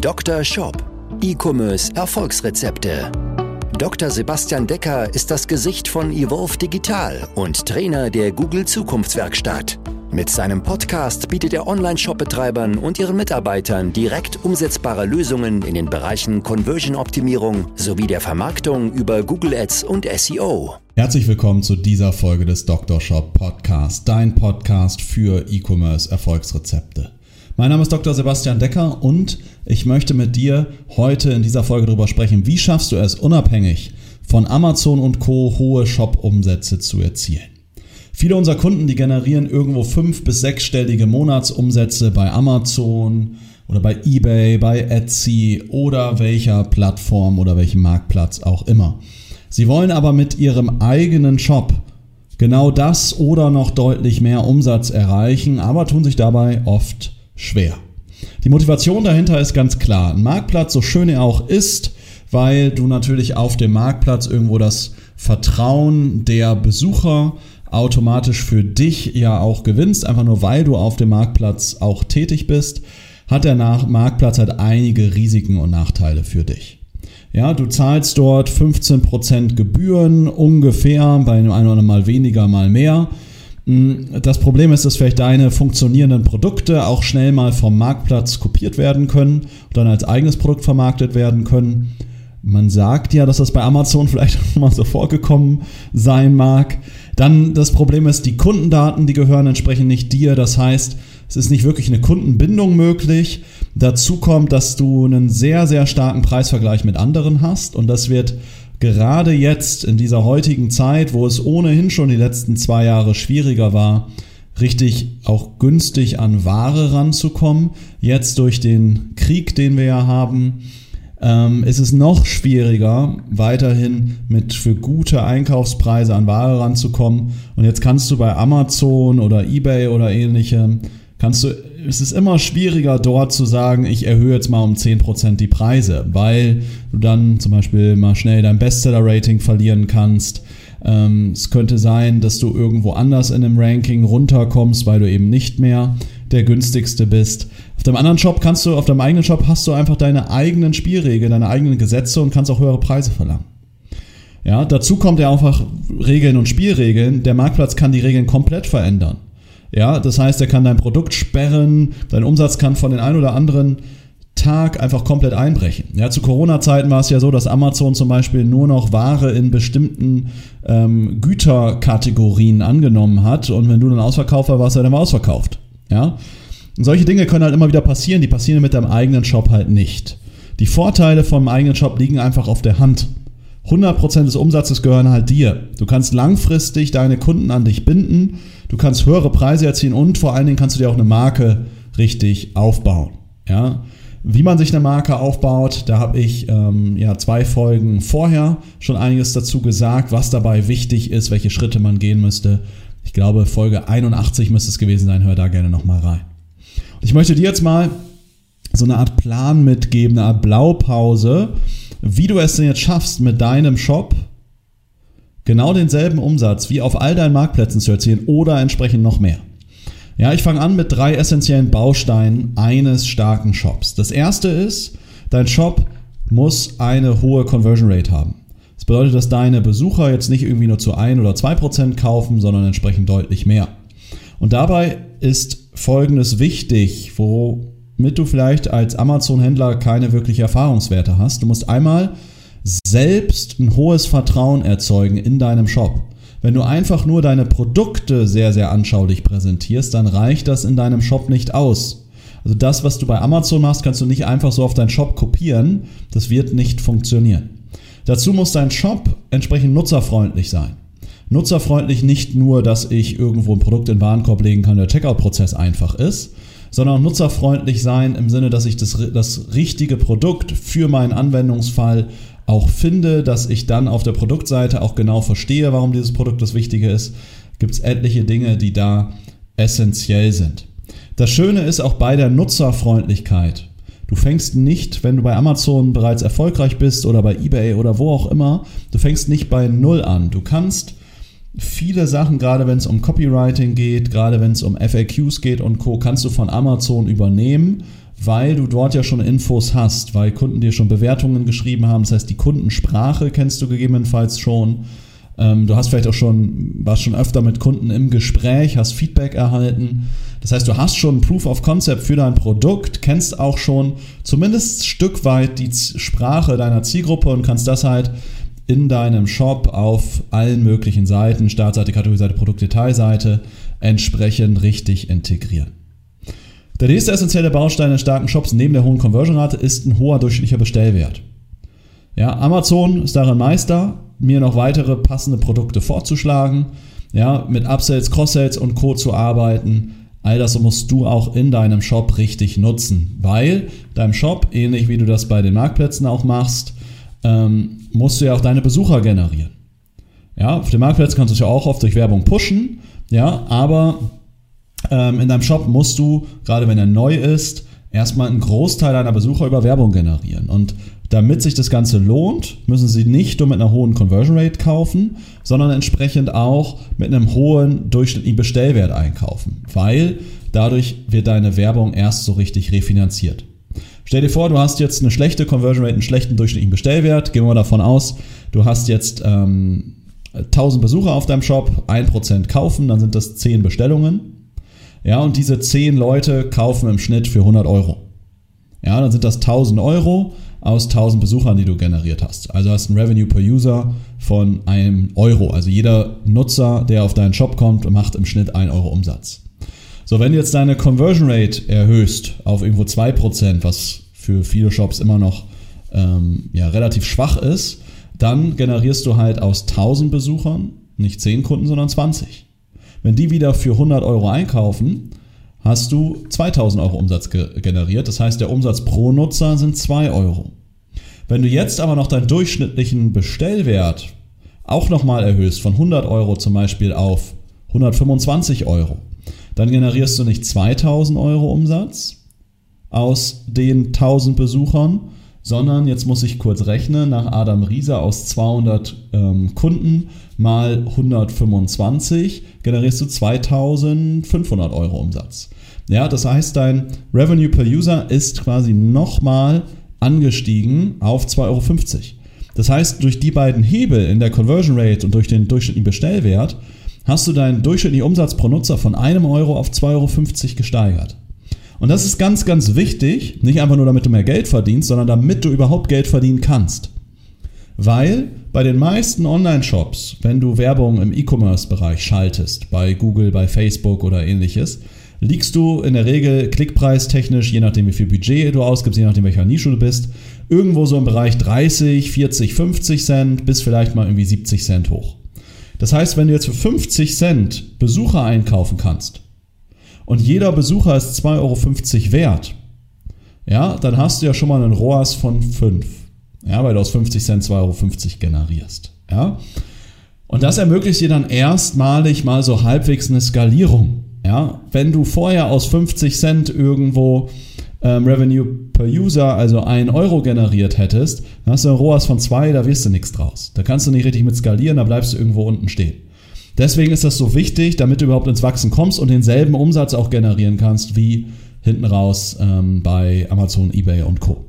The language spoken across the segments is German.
Dr. Shop. E-Commerce Erfolgsrezepte. Dr. Sebastian Decker ist das Gesicht von Evolve Digital und Trainer der Google Zukunftswerkstatt. Mit seinem Podcast bietet er Online-Shop-Betreibern und ihren Mitarbeitern direkt umsetzbare Lösungen in den Bereichen Conversion-Optimierung sowie der Vermarktung über Google Ads und SEO. Herzlich willkommen zu dieser Folge des Dr. Shop Podcast, dein Podcast für E-Commerce Erfolgsrezepte. Mein Name ist Dr. Sebastian Decker und ich möchte mit dir heute in dieser Folge darüber sprechen, wie schaffst du es unabhängig von Amazon und Co. hohe Shop-Umsätze zu erzielen. Viele unserer Kunden, die generieren irgendwo fünf- bis sechsstellige Monatsumsätze bei Amazon oder bei eBay, bei Etsy oder welcher Plattform oder welchem Marktplatz auch immer. Sie wollen aber mit ihrem eigenen Shop genau das oder noch deutlich mehr Umsatz erreichen, aber tun sich dabei oft schwer. Die Motivation dahinter ist ganz klar. Ein Marktplatz, so schön er auch ist, weil du natürlich auf dem Marktplatz irgendwo das Vertrauen der Besucher automatisch für dich ja auch gewinnst, einfach nur weil du auf dem Marktplatz auch tätig bist, hat der Marktplatz halt einige Risiken und Nachteile für dich. Ja, du zahlst dort 15% Gebühren ungefähr, bei einem einen oder mal weniger, mal mehr. Mm, das Problem ist, dass vielleicht deine funktionierenden Produkte auch schnell mal vom Marktplatz kopiert werden können und dann als eigenes Produkt vermarktet werden können. Man sagt ja, dass das bei Amazon vielleicht auch mal so vorgekommen sein mag. Dann das Problem ist, die Kundendaten, die gehören entsprechend nicht dir. Das heißt, es ist nicht wirklich eine Kundenbindung möglich. Dazu kommt, dass du einen sehr, sehr starken Preisvergleich mit anderen hast und das wird gerade jetzt in dieser heutigen Zeit, wo es ohnehin schon die letzten zwei Jahre schwieriger war, richtig auch günstig an Ware ranzukommen, jetzt durch den Krieg, den wir ja haben, ähm, ist es noch schwieriger, weiterhin mit für gute Einkaufspreise an Ware ranzukommen. Und jetzt kannst du bei Amazon oder eBay oder ähnlichem, kannst du es ist immer schwieriger dort zu sagen, ich erhöhe jetzt mal um 10% die Preise, weil du dann zum Beispiel mal schnell dein Bestseller-Rating verlieren kannst. Ähm, es könnte sein, dass du irgendwo anders in dem Ranking runterkommst, weil du eben nicht mehr der günstigste bist. Auf deinem anderen Shop kannst du, auf deinem eigenen Shop hast du einfach deine eigenen Spielregeln, deine eigenen Gesetze und kannst auch höhere Preise verlangen. Ja, dazu kommt ja einfach Regeln und Spielregeln. Der Marktplatz kann die Regeln komplett verändern. Ja, das heißt, er kann dein Produkt sperren, dein Umsatz kann von den ein oder anderen Tag einfach komplett einbrechen. Ja, zu Corona-Zeiten war es ja so, dass Amazon zum Beispiel nur noch Ware in bestimmten ähm, Güterkategorien angenommen hat und wenn du dann ausverkauft war, warst dann ausverkauft. Ja, und solche Dinge können halt immer wieder passieren, die passieren mit deinem eigenen Shop halt nicht. Die Vorteile vom eigenen Shop liegen einfach auf der Hand. 100% des Umsatzes gehören halt dir. Du kannst langfristig deine Kunden an dich binden, du kannst höhere Preise erzielen und vor allen Dingen kannst du dir auch eine Marke richtig aufbauen. Ja? Wie man sich eine Marke aufbaut, da habe ich ähm, ja zwei Folgen vorher schon einiges dazu gesagt, was dabei wichtig ist, welche Schritte man gehen müsste. Ich glaube, Folge 81 müsste es gewesen sein, hör da gerne nochmal rein. Und ich möchte dir jetzt mal so eine Art Plan mitgeben, eine Art Blaupause, wie du es denn jetzt schaffst, mit deinem Shop genau denselben Umsatz wie auf all deinen Marktplätzen zu erzielen oder entsprechend noch mehr. Ja, ich fange an mit drei essentiellen Bausteinen eines starken Shops. Das erste ist, dein Shop muss eine hohe Conversion Rate haben. Das bedeutet, dass deine Besucher jetzt nicht irgendwie nur zu ein oder zwei Prozent kaufen, sondern entsprechend deutlich mehr. Und dabei ist Folgendes wichtig, wo mit du vielleicht als Amazon-Händler keine wirkliche Erfahrungswerte hast. Du musst einmal selbst ein hohes Vertrauen erzeugen in deinem Shop. Wenn du einfach nur deine Produkte sehr, sehr anschaulich präsentierst, dann reicht das in deinem Shop nicht aus. Also das, was du bei Amazon machst, kannst du nicht einfach so auf deinen Shop kopieren. Das wird nicht funktionieren. Dazu muss dein Shop entsprechend nutzerfreundlich sein. Nutzerfreundlich nicht nur, dass ich irgendwo ein Produkt in den Warenkorb legen kann, der Checkout-Prozess einfach ist, sondern auch nutzerfreundlich sein im Sinne, dass ich das, das richtige Produkt für meinen Anwendungsfall auch finde, dass ich dann auf der Produktseite auch genau verstehe, warum dieses Produkt das Wichtige ist. Gibt es etliche Dinge, die da essentiell sind. Das Schöne ist auch bei der Nutzerfreundlichkeit. Du fängst nicht, wenn du bei Amazon bereits erfolgreich bist oder bei eBay oder wo auch immer, du fängst nicht bei Null an. Du kannst viele Sachen, gerade wenn es um Copywriting geht, gerade wenn es um FAQs geht und Co., kannst du von Amazon übernehmen, weil du dort ja schon Infos hast, weil Kunden dir schon Bewertungen geschrieben haben. Das heißt, die Kundensprache kennst du gegebenenfalls schon. Ähm, du hast vielleicht auch schon, warst schon öfter mit Kunden im Gespräch, hast Feedback erhalten. Das heißt, du hast schon Proof of Concept für dein Produkt, kennst auch schon zumindest ein Stück weit die Sprache deiner Zielgruppe und kannst das halt in deinem Shop auf allen möglichen Seiten, Startseite, Kategorieseite, Produktdetailseite, entsprechend richtig integrieren. Der nächste essentielle Baustein in starken Shops neben der hohen Conversion-Rate ist ein hoher durchschnittlicher Bestellwert. Ja, Amazon ist darin Meister, mir noch weitere passende Produkte vorzuschlagen, ja, mit Upsells, Cross-Sales und Co. zu arbeiten. All das musst du auch in deinem Shop richtig nutzen, weil deinem Shop, ähnlich wie du das bei den Marktplätzen auch machst, ähm, musst du ja auch deine Besucher generieren. Ja, auf dem Marktplatz kannst du es ja auch oft durch Werbung pushen, ja, aber ähm, in deinem Shop musst du, gerade wenn er neu ist, erstmal einen Großteil deiner Besucher über Werbung generieren. Und damit sich das Ganze lohnt, müssen sie nicht nur mit einer hohen Conversion Rate kaufen, sondern entsprechend auch mit einem hohen durchschnittlichen Bestellwert einkaufen, weil dadurch wird deine Werbung erst so richtig refinanziert. Stell dir vor, du hast jetzt eine schlechte Conversion Rate, einen schlechten durchschnittlichen Bestellwert. Gehen wir mal davon aus, du hast jetzt ähm, 1000 Besucher auf deinem Shop, 1% kaufen, dann sind das 10 Bestellungen. Ja, und diese 10 Leute kaufen im Schnitt für 100 Euro. Ja, dann sind das 1000 Euro aus 1000 Besuchern, die du generiert hast. Also hast ein Revenue per User von einem Euro. Also jeder Nutzer, der auf deinen Shop kommt, macht im Schnitt 1 Euro Umsatz. So, wenn du jetzt deine Conversion Rate erhöhst auf irgendwo 2%, was für viele Shops immer noch ähm, ja, relativ schwach ist, dann generierst du halt aus 1000 Besuchern nicht 10 Kunden, sondern 20. Wenn die wieder für 100 Euro einkaufen, hast du 2000 Euro Umsatz ge generiert. Das heißt, der Umsatz pro Nutzer sind 2 Euro. Wenn du jetzt aber noch deinen durchschnittlichen Bestellwert auch nochmal erhöhst, von 100 Euro zum Beispiel auf 125 Euro, dann generierst du nicht 2000 Euro Umsatz aus den 1000 Besuchern, sondern jetzt muss ich kurz rechnen, nach Adam Rieser aus 200 ähm, Kunden mal 125 generierst du 2500 Euro Umsatz. Ja, das heißt, dein Revenue per User ist quasi nochmal angestiegen auf 2,50 Euro. Das heißt, durch die beiden Hebel in der Conversion Rate und durch den durchschnittlichen Bestellwert hast du deinen durchschnittlichen Umsatz pro Nutzer von einem Euro auf 2,50 Euro gesteigert. Und das ist ganz, ganz wichtig, nicht einfach nur damit du mehr Geld verdienst, sondern damit du überhaupt Geld verdienen kannst. Weil bei den meisten Online-Shops, wenn du Werbung im E-Commerce-Bereich schaltest, bei Google, bei Facebook oder ähnliches, liegst du in der Regel klickpreistechnisch, je nachdem wie viel Budget du ausgibst, je nachdem welcher Nische du bist, irgendwo so im Bereich 30, 40, 50 Cent bis vielleicht mal irgendwie 70 Cent hoch. Das heißt, wenn du jetzt für 50 Cent Besucher einkaufen kannst und jeder Besucher ist 2,50 Euro wert, ja, dann hast du ja schon mal einen ROAS von 5. Ja, weil du aus 50 Cent 2,50 Euro generierst. Ja. Und das ermöglicht dir dann erstmalig mal so halbwegs eine Skalierung. Ja, wenn du vorher aus 50 Cent irgendwo ähm, Revenue per User, also 1 Euro generiert hättest, dann hast du ein ROAS von 2, da wirst du nichts draus. Da kannst du nicht richtig mit skalieren, da bleibst du irgendwo unten stehen. Deswegen ist das so wichtig, damit du überhaupt ins Wachsen kommst und denselben Umsatz auch generieren kannst wie hinten raus ähm, bei Amazon, eBay und Co.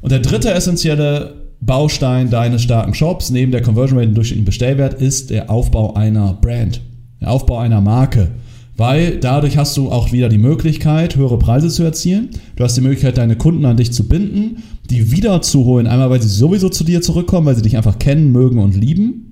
Und der dritte essentielle Baustein deines starken Shops neben der Conversion Rate und durchschnittlichen Bestellwert ist der Aufbau einer Brand, der Aufbau einer Marke. Weil dadurch hast du auch wieder die Möglichkeit, höhere Preise zu erzielen. Du hast die Möglichkeit, deine Kunden an dich zu binden, die wiederzuholen. Einmal, weil sie sowieso zu dir zurückkommen, weil sie dich einfach kennen, mögen und lieben.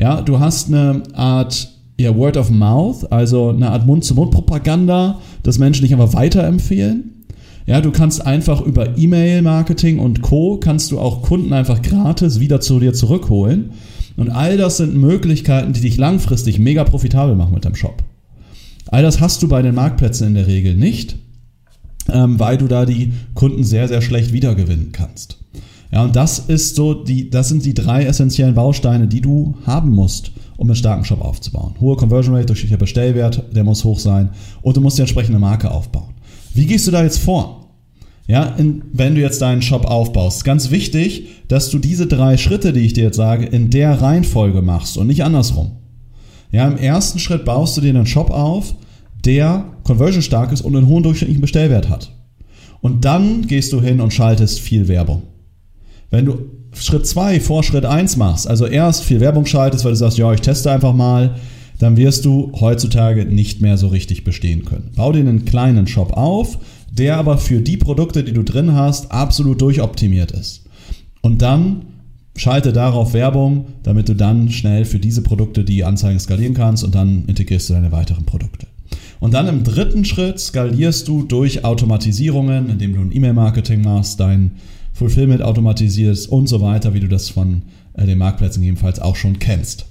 Ja, du hast eine Art ja, Word of Mouth, also eine Art Mund-zu-Mund-Propaganda, dass Menschen dich einfach weiterempfehlen. Ja, du kannst einfach über E-Mail-Marketing und Co. kannst du auch Kunden einfach gratis wieder zu dir zurückholen. Und all das sind Möglichkeiten, die dich langfristig mega profitabel machen mit deinem Shop. All das hast du bei den Marktplätzen in der Regel nicht, ähm, weil du da die Kunden sehr, sehr schlecht wiedergewinnen kannst. Ja, und das ist so die, das sind die drei essentiellen Bausteine, die du haben musst, um einen starken Shop aufzubauen. Hohe Conversion Rate durch den Bestellwert, der muss hoch sein und du musst die entsprechende Marke aufbauen. Wie gehst du da jetzt vor? Ja, in, wenn du jetzt deinen Shop aufbaust, ganz wichtig, dass du diese drei Schritte, die ich dir jetzt sage, in der Reihenfolge machst und nicht andersrum. Ja, im ersten Schritt baust du dir einen Shop auf, der conversion stark ist und einen hohen durchschnittlichen Bestellwert hat. Und dann gehst du hin und schaltest viel Werbung. Wenn du Schritt 2 vor Schritt 1 machst, also erst viel Werbung schaltest, weil du sagst, ja, ich teste einfach mal, dann wirst du heutzutage nicht mehr so richtig bestehen können. Bau dir einen kleinen Shop auf, der aber für die Produkte, die du drin hast, absolut durchoptimiert ist. Und dann schalte darauf Werbung, damit du dann schnell für diese Produkte die Anzeigen skalieren kannst und dann integrierst du deine weiteren Produkte. Und dann im dritten Schritt skalierst du durch Automatisierungen, indem du ein E-Mail-Marketing machst, dein Fulfillment automatisierst und so weiter, wie du das von äh, den Marktplätzen jedenfalls auch schon kennst.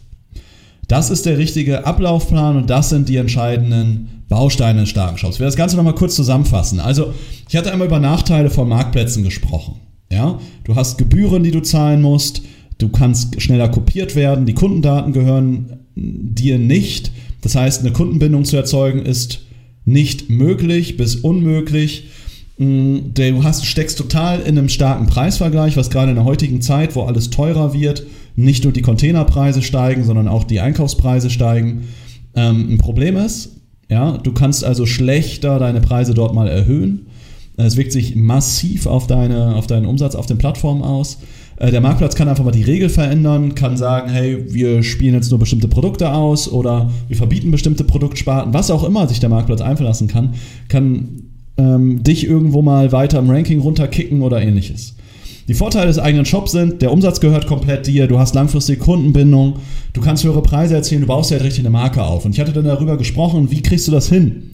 Das ist der richtige Ablaufplan und das sind die entscheidenden Bausteine des starken Shops. Ich werde das Ganze nochmal kurz zusammenfassen. Also, ich hatte einmal über Nachteile von Marktplätzen gesprochen. Ja, du hast Gebühren, die du zahlen musst. Du kannst schneller kopiert werden. Die Kundendaten gehören dir nicht. Das heißt, eine Kundenbindung zu erzeugen ist nicht möglich bis unmöglich. Mm, du hast, steckst total in einem starken Preisvergleich, was gerade in der heutigen Zeit, wo alles teurer wird, nicht nur die Containerpreise steigen, sondern auch die Einkaufspreise steigen, ähm, ein Problem ist. Ja, du kannst also schlechter deine Preise dort mal erhöhen. Es wirkt sich massiv auf, deine, auf deinen Umsatz auf den Plattformen aus. Äh, der Marktplatz kann einfach mal die Regel verändern, kann sagen, hey, wir spielen jetzt nur bestimmte Produkte aus oder wir verbieten bestimmte Produktsparten, was auch immer sich der Marktplatz einverlassen kann, kann ähm, dich irgendwo mal weiter im Ranking runterkicken oder ähnliches. Die Vorteile des eigenen Shops sind, der Umsatz gehört komplett dir, du hast langfristige Kundenbindung, du kannst höhere Preise erzielen, du baust ja halt richtig eine Marke auf. Und ich hatte dann darüber gesprochen, wie kriegst du das hin?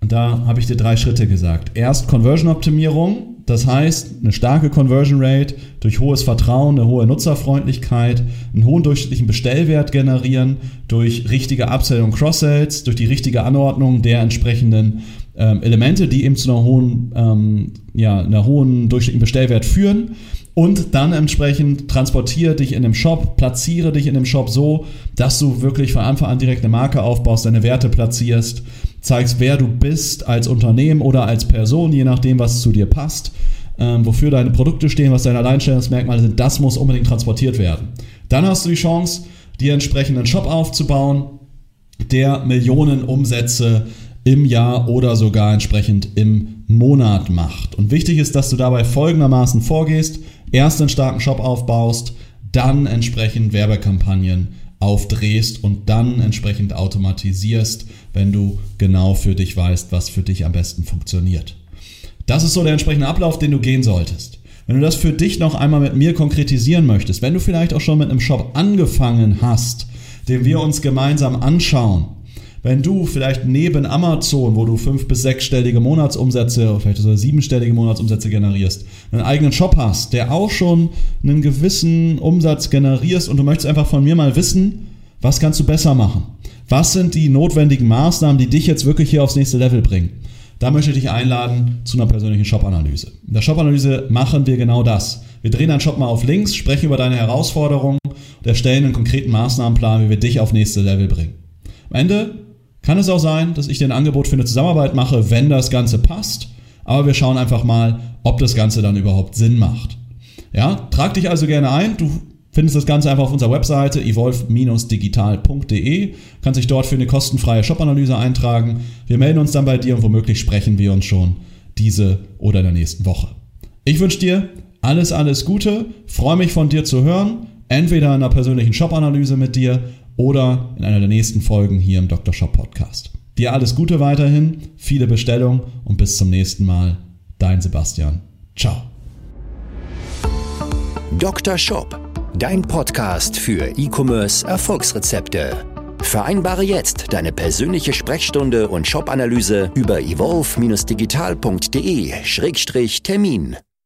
Und da habe ich dir drei Schritte gesagt. Erst Conversion-Optimierung, das heißt eine starke Conversion Rate durch hohes Vertrauen, eine hohe Nutzerfreundlichkeit, einen hohen durchschnittlichen Bestellwert generieren, durch richtige Upsell und Cross-Sells, durch die richtige Anordnung der entsprechenden ähm, Elemente, die eben zu einer hohen, ähm, ja, einer hohen durchschnittlichen Bestellwert führen. Und dann entsprechend transportiere dich in dem Shop, platziere dich in dem Shop so, dass du wirklich von Anfang an direkt eine Marke aufbaust, deine Werte platzierst, zeigst, wer du bist als Unternehmen oder als Person, je nachdem, was zu dir passt, ähm, wofür deine Produkte stehen, was deine Alleinstellungsmerkmale sind, das muss unbedingt transportiert werden. Dann hast du die Chance, dir entsprechenden Shop aufzubauen, der Millionen Umsätze im Jahr oder sogar entsprechend im Monat macht. Und wichtig ist, dass du dabei folgendermaßen vorgehst. Erst einen starken Shop aufbaust, dann entsprechend Werbekampagnen aufdrehst und dann entsprechend automatisierst, wenn du genau für dich weißt, was für dich am besten funktioniert. Das ist so der entsprechende Ablauf, den du gehen solltest. Wenn du das für dich noch einmal mit mir konkretisieren möchtest, wenn du vielleicht auch schon mit einem Shop angefangen hast, den wir uns gemeinsam anschauen, wenn du vielleicht neben Amazon, wo du fünf- bis sechsstellige Monatsumsätze, vielleicht sogar siebenstellige Monatsumsätze generierst, einen eigenen Shop hast, der auch schon einen gewissen Umsatz generierst und du möchtest einfach von mir mal wissen, was kannst du besser machen? Was sind die notwendigen Maßnahmen, die dich jetzt wirklich hier aufs nächste Level bringen? Da möchte ich dich einladen zu einer persönlichen Shop-Analyse. In der Shop-Analyse machen wir genau das. Wir drehen deinen Shop mal auf links, sprechen über deine Herausforderungen und erstellen einen konkreten Maßnahmenplan, wie wir dich auf nächste Level bringen. Am Ende kann es auch sein, dass ich dir ein Angebot für eine Zusammenarbeit mache, wenn das Ganze passt. Aber wir schauen einfach mal, ob das Ganze dann überhaupt Sinn macht. Ja, trag dich also gerne ein. Du findest das Ganze einfach auf unserer Webseite evolve-digital.de. Kannst dich dort für eine kostenfreie Shop-Analyse eintragen. Wir melden uns dann bei dir und womöglich sprechen wir uns schon diese oder in der nächsten Woche. Ich wünsche dir alles, alles Gute. Freue mich von dir zu hören. Entweder in einer persönlichen Shop-Analyse mit dir oder in einer der nächsten Folgen hier im Dr. Shop Podcast. Dir alles Gute weiterhin, viele Bestellungen und bis zum nächsten Mal. Dein Sebastian. Ciao. Dr. Shop, dein Podcast für E-Commerce Erfolgsrezepte. Vereinbare jetzt deine persönliche Sprechstunde und Shop-Analyse über evolve-digital.de-termin.